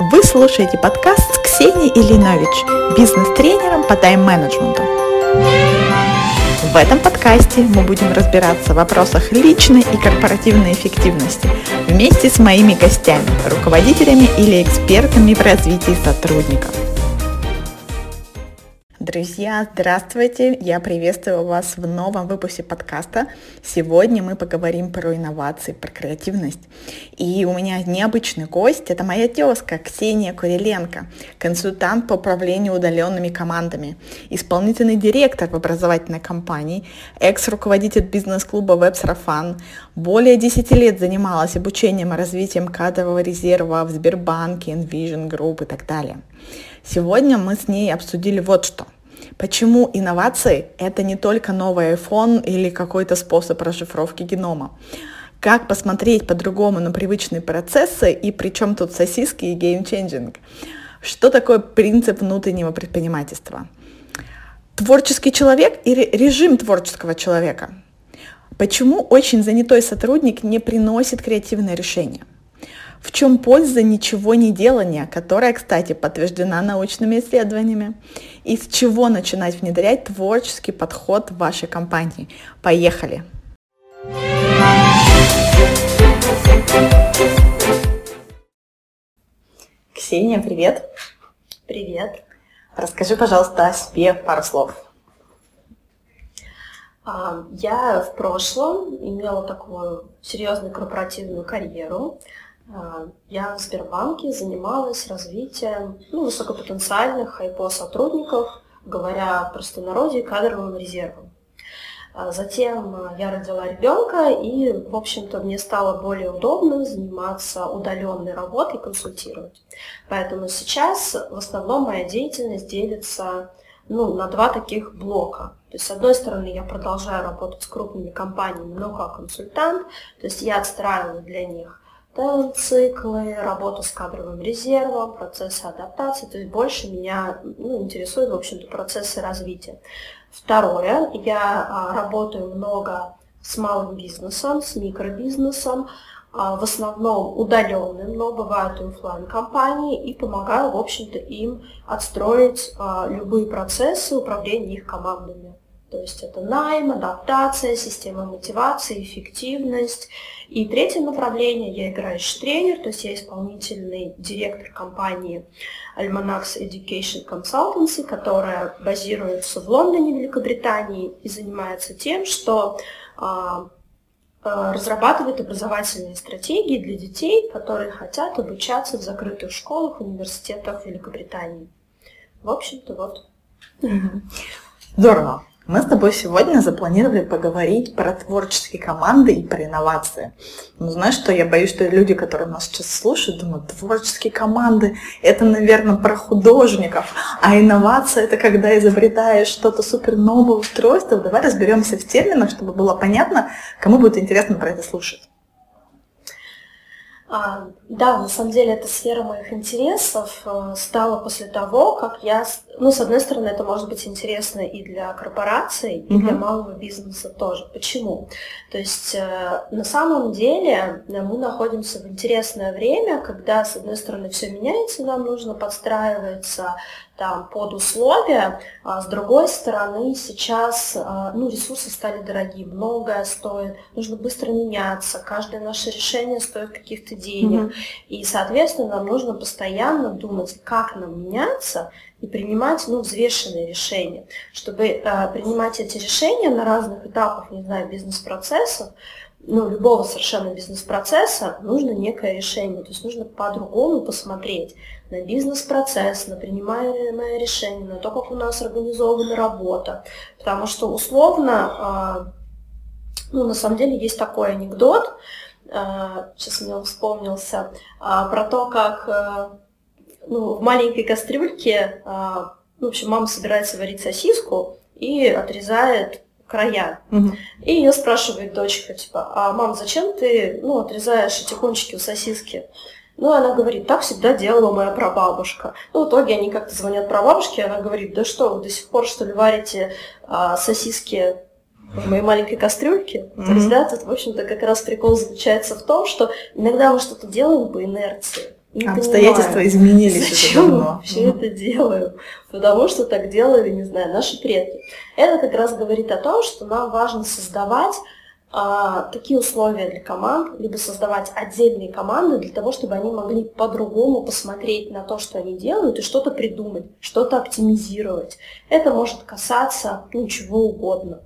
Вы слушаете подкаст с Ксенией Ильинович, бизнес-тренером по тайм-менеджменту. В этом подкасте мы будем разбираться в вопросах личной и корпоративной эффективности вместе с моими гостями, руководителями или экспертами в развитии сотрудников. Друзья, здравствуйте! Я приветствую вас в новом выпуске подкаста. Сегодня мы поговорим про инновации, про креативность. И у меня необычный гость. Это моя тезка Ксения Куриленко, консультант по управлению удаленными командами, исполнительный директор в образовательной компании, экс-руководитель бизнес-клуба Веб-Сарафан. Более 10 лет занималась обучением и развитием кадрового резерва в Сбербанке, Envision Group и так далее. Сегодня мы с ней обсудили вот что. Почему инновации — это не только новый iPhone или какой-то способ расшифровки генома. Как посмотреть по-другому на привычные процессы и причем тут сосиски и game changing. Что такое принцип внутреннего предпринимательства? Творческий человек или режим творческого человека? Почему очень занятой сотрудник не приносит креативное решение? В чем польза ничего не делания, которая, кстати, подтверждена научными исследованиями? И с чего начинать внедрять творческий подход в вашей компании? Поехали! Ксения, привет! Привет! Расскажи, пожалуйста, о себе пару слов. А, я в прошлом имела такую серьезную корпоративную карьеру. А, я в Сбербанке занималась развитием ну, высокопотенциальных хайпо сотрудников, говоря простонародье, кадровым резервом. А затем а, я родила ребенка, и, в общем-то, мне стало более удобно заниматься удаленной работой, консультировать. Поэтому сейчас в основном моя деятельность делится ну, на два таких блока. То есть, с одной стороны, я продолжаю работать с крупными компаниями, но как консультант, то есть я отстраиваю для них циклы, работу с кадровым резервом, процессы адаптации, то есть больше меня ну, интересуют, в общем-то, процессы развития. Второе, я а, работаю много с малым бизнесом, с микробизнесом, а, в основном удаленным, но бывают и офлайн компании, и помогаю, в общем-то, им отстроить а, любые процессы управления их командами. То есть это найм, адаптация, система мотивации, эффективность. И третье направление, я играющий тренер, то есть я исполнительный директор компании Almanax Education Consultancy, которая базируется в Лондоне, Великобритании, и занимается тем, что а, а, разрабатывает образовательные стратегии для детей, которые хотят обучаться в закрытых школах, университетах Великобритании. В общем-то, вот. Здорово. Мы с тобой сегодня запланировали поговорить про творческие команды и про инновации. Ну, знаешь, что я боюсь, что люди, которые нас сейчас слушают, думают, творческие команды – это, наверное, про художников, а инновация – это когда изобретаешь что-то супер новое устройство. Давай разберемся в терминах, чтобы было понятно, кому будет интересно про это слушать. А, да, на самом деле эта сфера моих интересов э, стала после того, как я, ну, с одной стороны, это может быть интересно и для корпораций, и для малого бизнеса тоже. Почему? То есть э, на самом деле э, мы находимся в интересное время, когда, с одной стороны, все меняется, нам нужно подстраиваться там, под условия, а с другой стороны, сейчас а, ну, ресурсы стали дорогие, многое стоит, нужно быстро меняться, каждое наше решение стоит каких-то денег, mm-hmm. и, соответственно, нам нужно постоянно думать, как нам меняться и принимать ну, взвешенные решения. Чтобы э, принимать эти решения на разных этапах, не знаю, бизнес-процессов, ну, любого совершенно бизнес-процесса нужно некое решение, то есть нужно по-другому посмотреть на бизнес-процесс, на принимаемое решение, на то, как у нас организована работа. Потому что условно, а, ну, на самом деле есть такой анекдот, а, сейчас мне он вспомнился, а, про то, как ну, в маленькой кастрюльке, ну, в общем, мама собирается варить сосиску и отрезает края. Угу. И ее спрашивает дочка, типа, а мам, зачем ты ну, отрезаешь эти кончики у сосиски? Ну, она говорит, так всегда делала моя прабабушка. Ну, в итоге они как-то звонят прабабушке, и она говорит, да что, вы до сих пор, что ли, варите а, сосиски в моей маленькой кастрюльке. Mm-hmm. То есть, да, тут, в общем-то, как раз прикол заключается в том, что иногда мы что-то делаем по инерции. Не Обстоятельства понимаю, изменились зачем уже давно. вообще это делаем? Потому что так делали, не знаю, наши предки. Это как раз говорит о том, что нам важно создавать а, такие условия для команд, либо создавать отдельные команды для того, чтобы они могли по-другому посмотреть на то, что они делают, и что-то придумать, что-то оптимизировать. Это может касаться ну, чего угодно.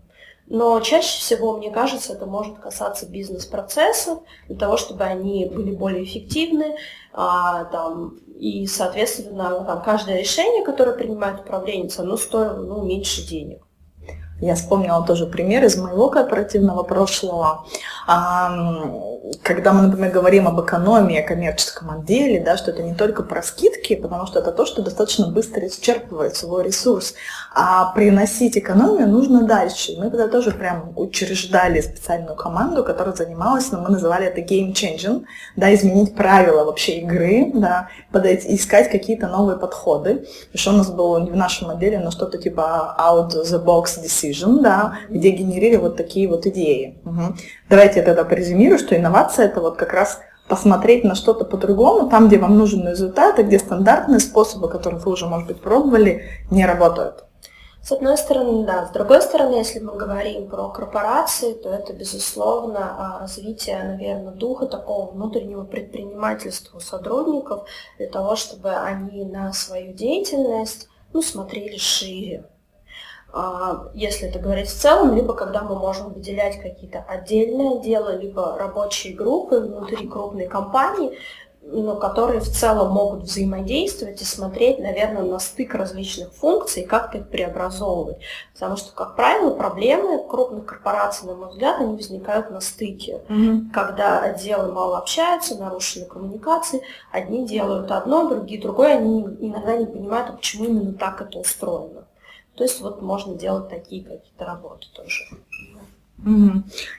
Но чаще всего, мне кажется, это может касаться бизнес-процессов, для того, чтобы они были более эффективны, а, там, и, соответственно, там, каждое решение, которое принимает управленец, оно стоило ну, меньше денег. Я вспомнила тоже пример из моего корпоративного прошлого. Когда мы, например, говорим об экономии, о коммерческом отделе, да, что это не только про скидки, потому что это то, что достаточно быстро исчерпывает свой ресурс, а приносить экономию нужно дальше. Мы тогда тоже прям учреждали специальную команду, которая занималась, но мы называли это game changing, да, изменить правила вообще игры, да, подойти, искать какие-то новые подходы. Еще у нас было не в нашем отделе, но что-то типа out the box decision, да, где генерили вот такие вот идеи. Угу. Давайте я тогда презюмирую, что инновация это вот как раз посмотреть на что-то по-другому, там, где вам нужен результат, и где стандартные способы, которые вы уже, может быть, пробовали, не работают. С одной стороны, да. С другой стороны, если мы говорим про корпорации, то это, безусловно, а, развитие, наверное, духа такого внутреннего предпринимательства у сотрудников для того, чтобы они на свою деятельность ну, смотрели шире. А, если это говорить в целом, либо когда мы можем выделять какие-то отдельные дела, либо рабочие группы внутри крупной компании, ну, которые в целом могут взаимодействовать и смотреть, наверное, на стык различных функций и как-то их преобразовывать. Потому что, как правило, проблемы крупных корпораций, на мой взгляд, они возникают на стыке. Mm-hmm. Когда отделы мало общаются, нарушены коммуникации, одни делают одно, другие другое, они иногда не понимают, а почему именно так это устроено. То есть вот можно делать такие какие-то работы тоже.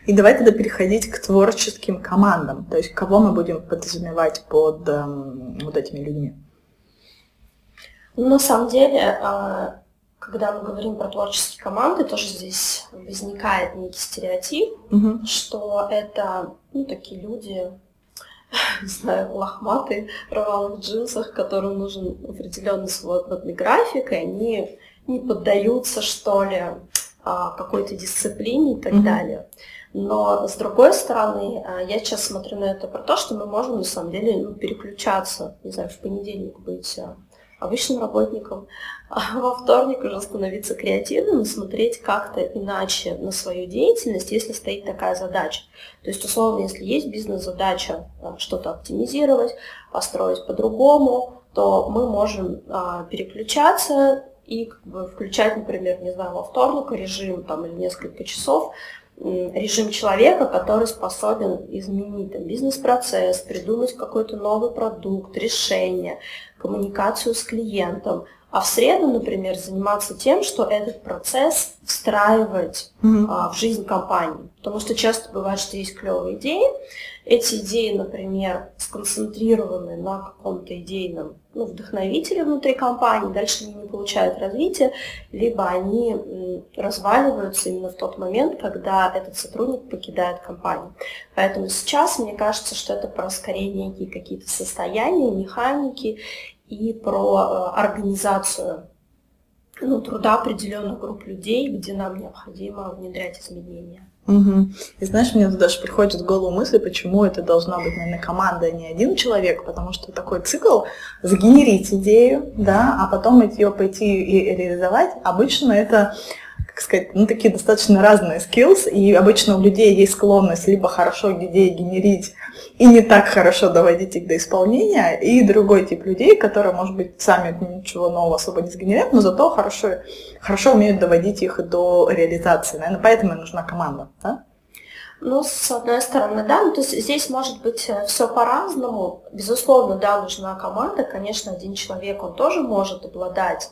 И давай тогда переходить к творческим командам. То есть кого мы будем подразумевать под эм, вот этими людьми? Ну, на самом деле, а, когда мы говорим про творческие команды, тоже здесь возникает некий стереотип, угу. что это ну, такие люди, не знаю, лохматые, в рваных джинсах, которым нужен определенный свободный график, и они не поддаются, что ли, а, какой-то дисциплине и так mm-hmm. далее. Но с другой стороны, а, я сейчас смотрю на это про то, что мы можем на самом деле ну, переключаться, не знаю, в понедельник быть а, обычным работником, а во вторник уже становиться креативным и смотреть как-то иначе на свою деятельность, если стоит такая задача. То есть, условно, если есть бизнес-задача что-то оптимизировать, построить по-другому, то мы можем переключаться и как бы включать, например, не знаю, во вторник режим там, или несколько часов, режим человека, который способен изменить там, бизнес-процесс, придумать какой-то новый продукт, решение, коммуникацию с клиентом, а в среду, например, заниматься тем, что этот процесс встраивать mm-hmm. а, в жизнь компании. Потому что часто бывает, что есть клевые идеи. Эти идеи, например, сконцентрированы на каком-то идейном ну, вдохновителе внутри компании, дальше они не получают развития, либо они разваливаются именно в тот момент, когда этот сотрудник покидает компанию. Поэтому сейчас мне кажется, что это про скорее некие какие-то состояния, механики и про э, организацию ну, труда определенных групп людей, где нам необходимо внедрять изменения. Угу. И знаешь, мне даже приходит в голову мысль, почему это должна быть, наверное, команда, а не один человек, потому что такой цикл загенерить идею, да, а потом ее пойти и реализовать, обычно это как сказать, ну, такие достаточно разные skills, и обычно у людей есть склонность либо хорошо идеи генерить и не так хорошо доводить их до исполнения, и другой тип людей, которые, может быть, сами ничего нового особо не сгенерят, но зато хорошо, хорошо умеют доводить их до реализации. Наверное, поэтому и нужна команда, да? Ну, с одной стороны, да, ну, то есть здесь может быть э, все по-разному. Безусловно, да, нужна команда. Конечно, один человек, он тоже может обладать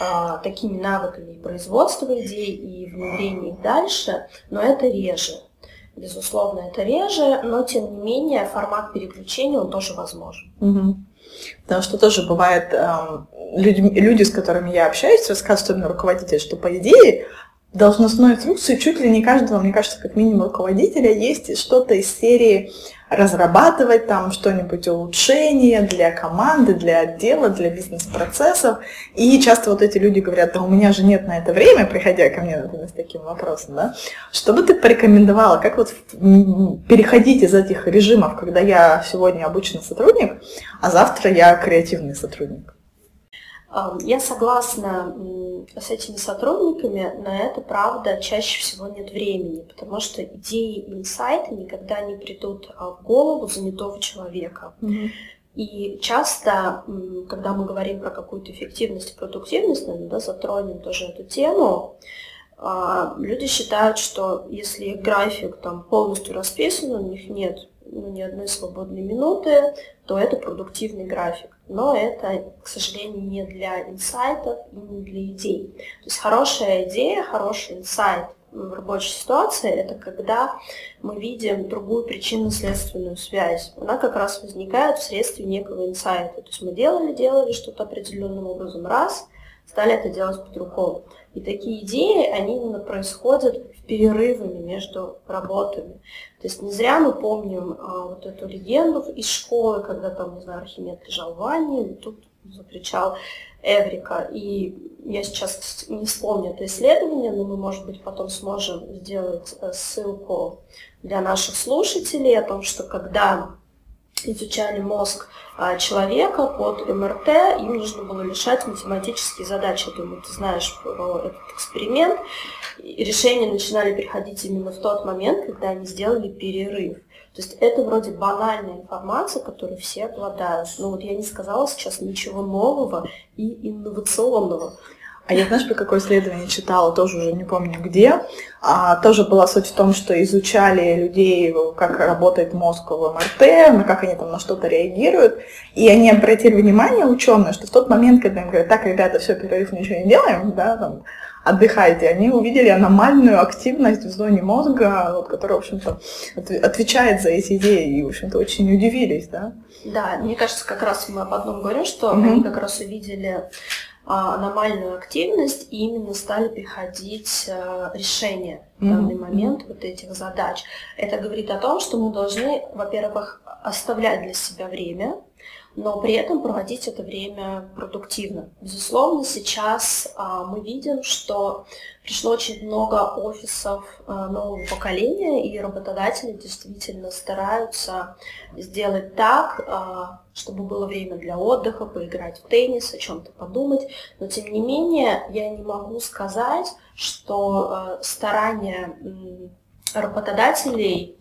а, такими навыками производства идей и внедрения их дальше, но это реже. Безусловно, это реже, но тем не менее формат переключения он тоже возможен. Угу. Потому что тоже бывает, эм, люди, люди, с которыми я общаюсь, рассказывают, особенно руководители, что по идее должностной инструкции чуть ли не каждого, мне кажется, как минимум руководителя есть что-то из серии разрабатывать там что-нибудь улучшение для команды, для отдела, для бизнес-процессов. И часто вот эти люди говорят, да у меня же нет на это время, приходя ко мне, например, с таким вопросом, да. Что бы ты порекомендовала, как вот переходить из этих режимов, когда я сегодня обычный сотрудник, а завтра я креативный сотрудник? Я согласна с этими сотрудниками, на это, правда, чаще всего нет времени, потому что идеи и инсайты никогда не придут а, в голову занятого человека. Mm-hmm. И часто, когда мы говорим про какую-то эффективность и продуктивность, наверное, да, затронем тоже эту тему, а, люди считают, что если их график там полностью расписан, у них нет ну, ни одной свободной минуты, то это продуктивный график. Но это, к сожалению, не для инсайтов и не для идей. То есть хорошая идея, хороший инсайт в рабочей ситуации – это когда мы видим другую причинно-следственную связь. Она как раз возникает вследствие некого инсайта. То есть мы делали, делали что-то определенным образом раз, стали это делать по-другому. И такие идеи, они именно происходят в перерывами между работами. То есть не зря мы помним а, вот эту легенду из школы, когда там, не знаю, Архимед лежал в ванне, и тут закричал Эврика. И я сейчас не вспомню это исследование, но мы, может быть, потом сможем сделать э, ссылку для наших слушателей о том, что когда изучали мозг а, человека под МРТ, им нужно было решать математические задачи. Я думаю, ты знаешь про этот эксперимент. И решения начинали приходить именно в тот момент, когда они сделали перерыв. То есть это вроде банальная информация, которой все обладают. Но вот я не сказала сейчас ничего нового и инновационного. А я, знаешь, про какое исследование читала, тоже уже не помню где. А, тоже была суть в том, что изучали людей, как работает мозг в МРТ, на как они там на что-то реагируют. И они обратили внимание, ученые, что в тот момент, когда им говорят, так, ребята, все, перерыв, ничего не делаем, да, там, отдыхайте, они увидели аномальную активность в зоне мозга, вот, которая, в общем-то, отвечает за эти идеи, и, в общем-то, очень удивились, да? Да, мне кажется, как раз мы об одном говорим, что mm-hmm. они как раз увидели аномальную активность и именно стали приходить а, решения в данный mm-hmm. момент вот этих задач. Это говорит о том, что мы должны, во-первых, оставлять для себя время, но при этом проводить это время продуктивно. Безусловно, сейчас а, мы видим, что пришло очень много офисов а, нового поколения, и работодатели действительно стараются сделать так, а, чтобы было время для отдыха, поиграть в теннис, о чем-то подумать. Но тем не менее, я не могу сказать, что старания работодателей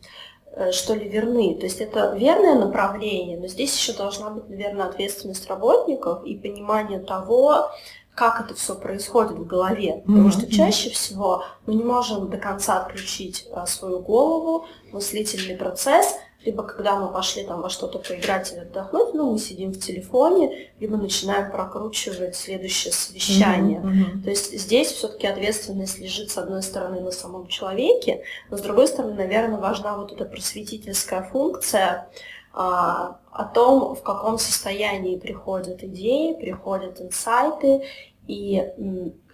что ли, верны. То есть это верное направление, но здесь еще должна быть, наверное, ответственность работников и понимание того, как это все происходит в голове. Потому mm-hmm. что чаще всего мы не можем до конца отключить а, свою голову, мыслительный процесс, либо когда мы пошли там во что-то поиграть или отдохнуть, ну, мы сидим в телефоне, либо начинаем прокручивать следующее совещание. Mm-hmm. То есть здесь все-таки ответственность лежит, с одной стороны, на самом человеке, но с другой стороны, наверное, важна вот эта просветительская функция а, о том, в каком состоянии приходят идеи, приходят инсайты, и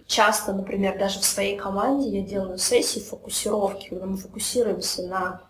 часто, например, даже в своей команде я делаю сессии фокусировки, когда мы фокусируемся на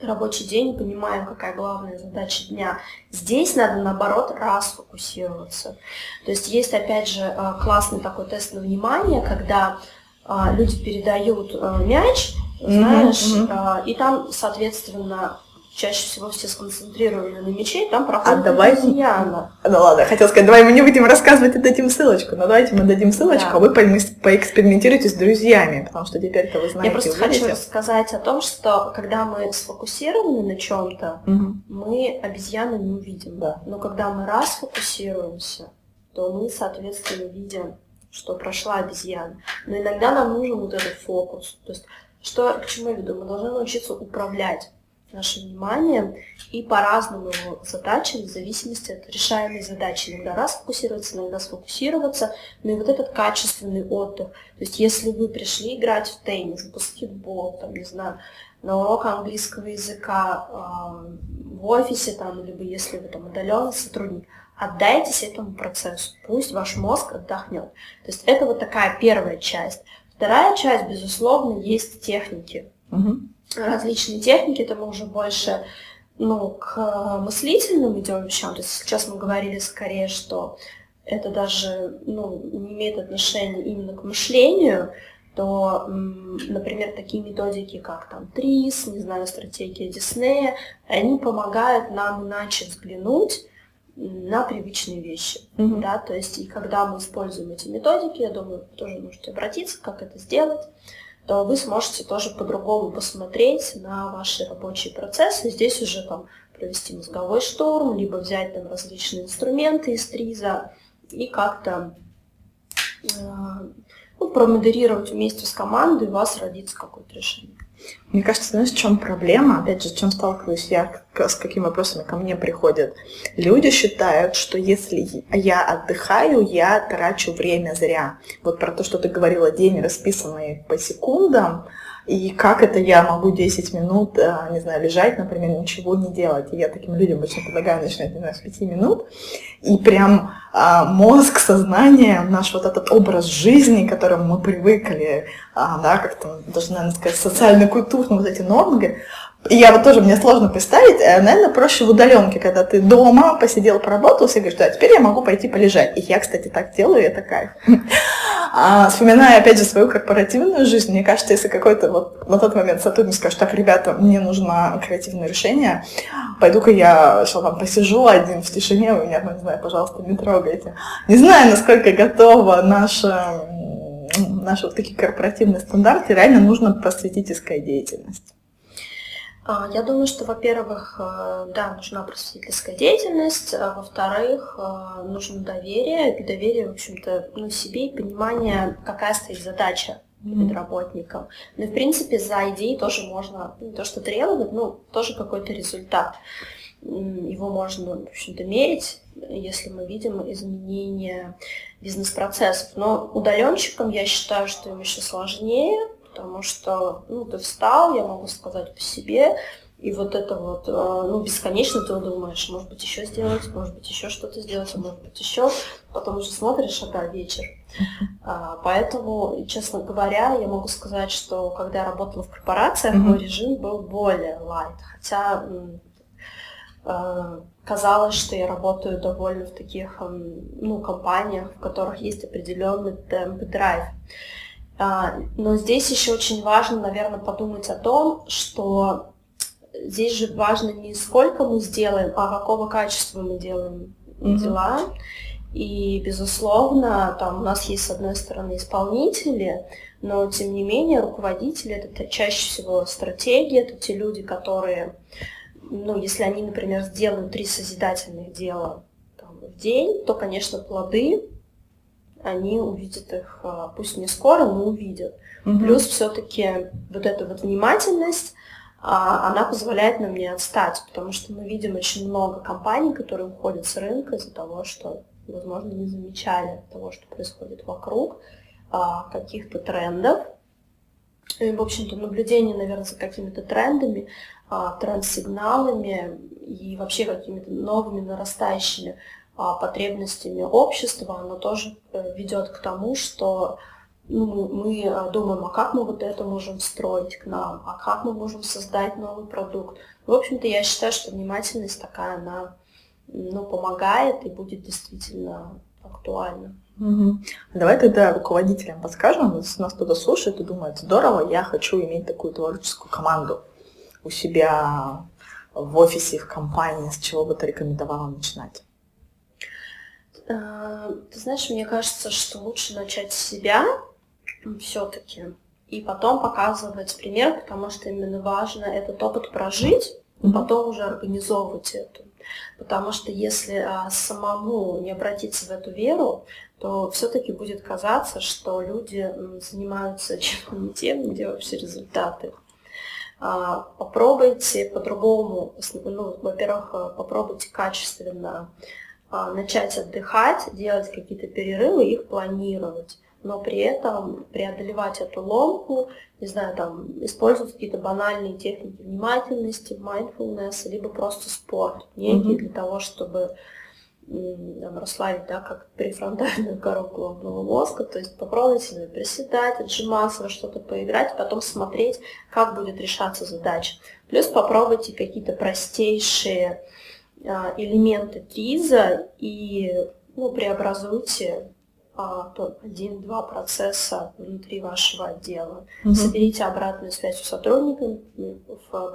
рабочий день, понимаем, какая главная задача дня. Здесь надо, наоборот, расфокусироваться. То есть есть, опять же, э, классный такой тест на внимание, когда э, люди передают э, мяч, знаешь, mm-hmm. и там, соответственно, чаще всего все сконцентрированы на мече, там проходит а давай... обезьяна. Ну ладно, я хотела сказать, давай мы не будем рассказывать и дадим ссылочку, но давайте мы дадим ссылочку, да. а вы поэкспериментируйте с друзьями, потому что теперь-то вы знаете. Я просто хочу рассказать о том, что когда мы сфокусированы на чем-то, угу. мы обезьяну не увидим. Да. Но когда мы раз фокусируемся, то мы, соответственно, видим, что прошла обезьяна. Но иногда нам нужен вот этот фокус. То есть, что, к чему я веду? Мы должны научиться управлять наше внимание и по-разному его задачи в зависимости от решаемой задачи. Иногда раз фокусироваться, иногда сфокусироваться, но и вот этот качественный отдых. То есть если вы пришли играть в теннис, в баскетбол, там, не знаю, на урок английского языка э, в офисе, там, либо если вы там удаленный сотрудник, отдайтесь этому процессу, пусть ваш мозг отдохнет. То есть это вот такая первая часть. Вторая часть, безусловно, есть техники. Угу различные техники, это мы уже больше ну, к мыслительным идем вещам. То есть сейчас мы говорили скорее, что это даже ну, не имеет отношения именно к мышлению, то, например, такие методики, как там ТРИС, не знаю, стратегия Диснея, они помогают нам иначе взглянуть на привычные вещи. Mm-hmm. Да? То есть, и когда мы используем эти методики, я думаю, вы тоже можете обратиться, как это сделать, то вы сможете тоже по-другому посмотреть на ваши рабочие процессы. Здесь уже там провести мозговой штурм, либо взять там различные инструменты из ТРИЗа и как-то э, ну, промодерировать вместе с командой, у вас родится какое-то решение. Мне кажется, знаешь, в чем проблема? Опять же, с чем сталкиваюсь я, с какими вопросами ко мне приходят. Люди считают, что если я отдыхаю, я трачу время зря. Вот про то, что ты говорила, день расписанный по секундам, и как это я могу 10 минут, э, не знаю, лежать, например, ничего не делать. И я таким людям очень предлагаю начинать, не знаю, с 5 минут. И прям а, мозг, сознание, наш вот этот образ жизни, к которому мы привыкли, а, да, как-то даже, наверное, сказать, социально-культурно вот эти нормы, я вот тоже, мне сложно представить, э, наверное, проще в удаленке, когда ты дома посидел, поработал, и говоришь, да, теперь я могу пойти полежать. И я, кстати, так делаю, это кайф. А, вспоминая, опять же, свою корпоративную жизнь, мне кажется, если какой-то вот на тот момент сотрудник скажет, так, ребята, мне нужно креативное решение, пойду-ка я что там посижу один в тишине, вы меня, не знаю, пожалуйста, не трогайте. Не знаю, насколько готова наша наши вот такие корпоративные стандарты, реально нужно просветительская деятельность. А, я думаю, что, во-первых, э, да, нужна просветительская деятельность, а во-вторых, э, нужно доверие, и доверие, в общем-то, ну, себе и понимание, какая стоит задача перед работником. Ну и, в принципе, за идеей тоже можно, не то что требовать, но тоже какой-то результат. Его можно, в общем-то, мерить, если мы видим изменения бизнес-процессов. Но удаленщикам я считаю, что им еще сложнее, потому что, ну, ты встал, я могу сказать по себе, и вот это вот, э, ну, бесконечно ты думаешь, может быть, еще сделать, может быть, еще что-то сделать, а может быть, еще. Потом уже смотришь, ага, вечер. А, поэтому, честно говоря, я могу сказать, что когда я работала в корпорациях, мой режим был более light. Хотя э, казалось, что я работаю довольно в таких, ну, компаниях, в которых есть определенный темп и драйв. А, но здесь еще очень важно, наверное, подумать о том, что здесь же важно не сколько мы сделаем, а какого качества мы делаем mm-hmm. дела. И, безусловно, там у нас есть, с одной стороны, исполнители, но, тем не менее, руководители — это чаще всего стратегии, это те люди, которые, ну, если они, например, сделают три созидательных дела там, в день, то, конечно, плоды они увидят их, а, пусть не скоро, но увидят. Угу. Плюс все-таки вот эта вот внимательность, а, она позволяет нам не отстать, потому что мы видим очень много компаний, которые уходят с рынка из-за того, что, возможно, не замечали того, что происходит вокруг, а, каких-то трендов. И, в общем-то, наблюдение, наверное, за какими-то трендами, тренд-сигналами и вообще какими-то новыми нарастающими потребностями общества, оно тоже э, ведет к тому, что ну, мы э, думаем, а как мы вот это можем встроить к нам, а как мы можем создать новый продукт. В общем-то, я считаю, что внимательность такая, она ну, помогает и будет действительно актуальна. Угу. Давай тогда руководителям подскажем, если нас кто-то слушает и думает, здорово, я хочу иметь такую творческую команду у себя в офисе, в компании, с чего бы ты рекомендовала начинать? Э, ты знаешь, мне кажется, что лучше начать с себя все-таки, и потом показывать пример, потому что именно важно этот опыт прожить, и потом уже организовывать это. Потому что если а, самому не обратиться в эту веру, то все-таки будет казаться, что люди занимаются чем-то не тем, где вообще результаты. А, попробуйте по-другому, ну, во-первых, попробуйте качественно начать отдыхать, делать какие-то перерывы, их планировать, но при этом преодолевать эту ломку, не знаю, там, использовать какие-то банальные техники внимательности, mindfulness, либо просто спорт некий mm-hmm. для того, чтобы там, расслабить, да, как префронтальную кору головного мозга, то есть попробовать себе приседать, отжиматься, во что-то поиграть, потом смотреть, как будет решаться задача. Плюс попробуйте какие-то простейшие а, элементы ТРИЗа и ну, преобразуйте а, один-два процесса внутри вашего отдела. Угу. Соберите обратную связь у сотрудников,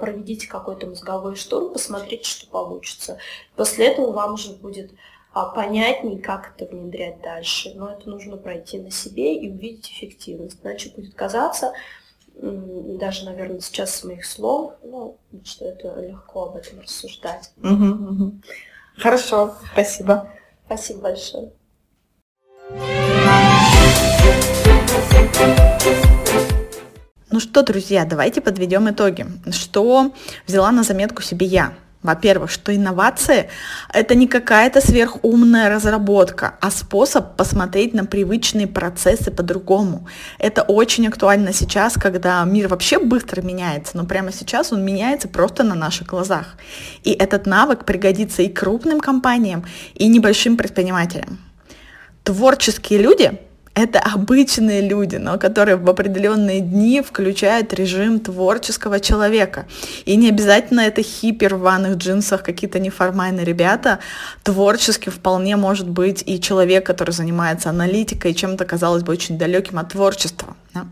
проведите какой-то мозговой штурм, посмотрите, что получится. После этого вам уже будет а, понятнее, как это внедрять дальше. Но это нужно пройти на себе и увидеть эффективность. Иначе будет казаться, даже, наверное, сейчас с моих слов, ну, что это легко об этом рассуждать. Угу, угу. Хорошо, спасибо. Спасибо большое. Ну что, друзья, давайте подведем итоги. Что взяла на заметку себе я? Во-первых, что инновации — это не какая-то сверхумная разработка, а способ посмотреть на привычные процессы по-другому. Это очень актуально сейчас, когда мир вообще быстро меняется, но прямо сейчас он меняется просто на наших глазах. И этот навык пригодится и крупным компаниям, и небольшим предпринимателям. Творческие люди это обычные люди, но которые в определенные дни включают режим творческого человека. И не обязательно это хиппи в рваных джинсах, какие-то неформальные ребята. Творчески вполне может быть и человек, который занимается аналитикой, чем-то, казалось бы, очень далеким от творчества. Да?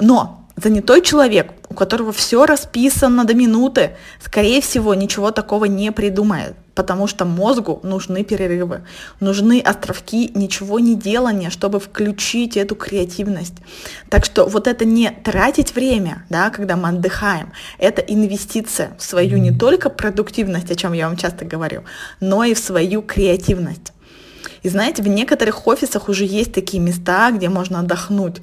Но занятой человек, у которого все расписано до минуты, скорее всего, ничего такого не придумает, потому что мозгу нужны перерывы, нужны островки ничего не делания, чтобы включить эту креативность. Так что вот это не тратить время, да, когда мы отдыхаем, это инвестиция в свою не только продуктивность, о чем я вам часто говорю, но и в свою креативность. И знаете, в некоторых офисах уже есть такие места, где можно отдохнуть.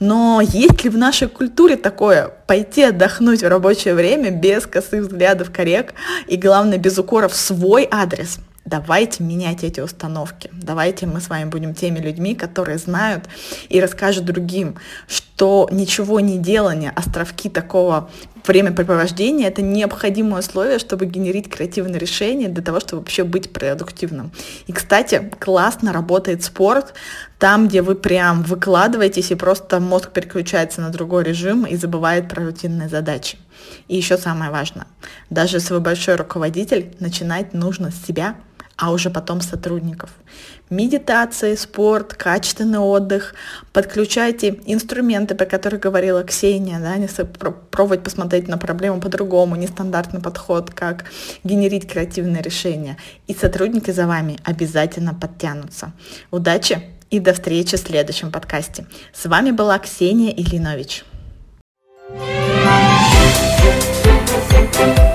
Но есть ли в нашей культуре такое пойти отдохнуть в рабочее время без косых взглядов коллег и, главное, без укоров в свой адрес? Давайте менять эти установки. Давайте мы с вами будем теми людьми, которые знают и расскажут другим, что ничего не делание, островки такого времяпрепровождения — это необходимое условие, чтобы генерить креативные решения для того, чтобы вообще быть продуктивным. И, кстати, классно работает спорт там, где вы прям выкладываетесь и просто мозг переключается на другой режим и забывает про рутинные задачи. И еще самое важное, даже если большой руководитель, начинать нужно с себя, а уже потом сотрудников. Медитации, спорт, качественный отдых. Подключайте инструменты, про которые говорила Ксения, да, не пробовать посмотреть на проблему по-другому, нестандартный подход, как генерить креативные решения. И сотрудники за вами обязательно подтянутся. Удачи и до встречи в следующем подкасте. С вами была Ксения Ильинович thank you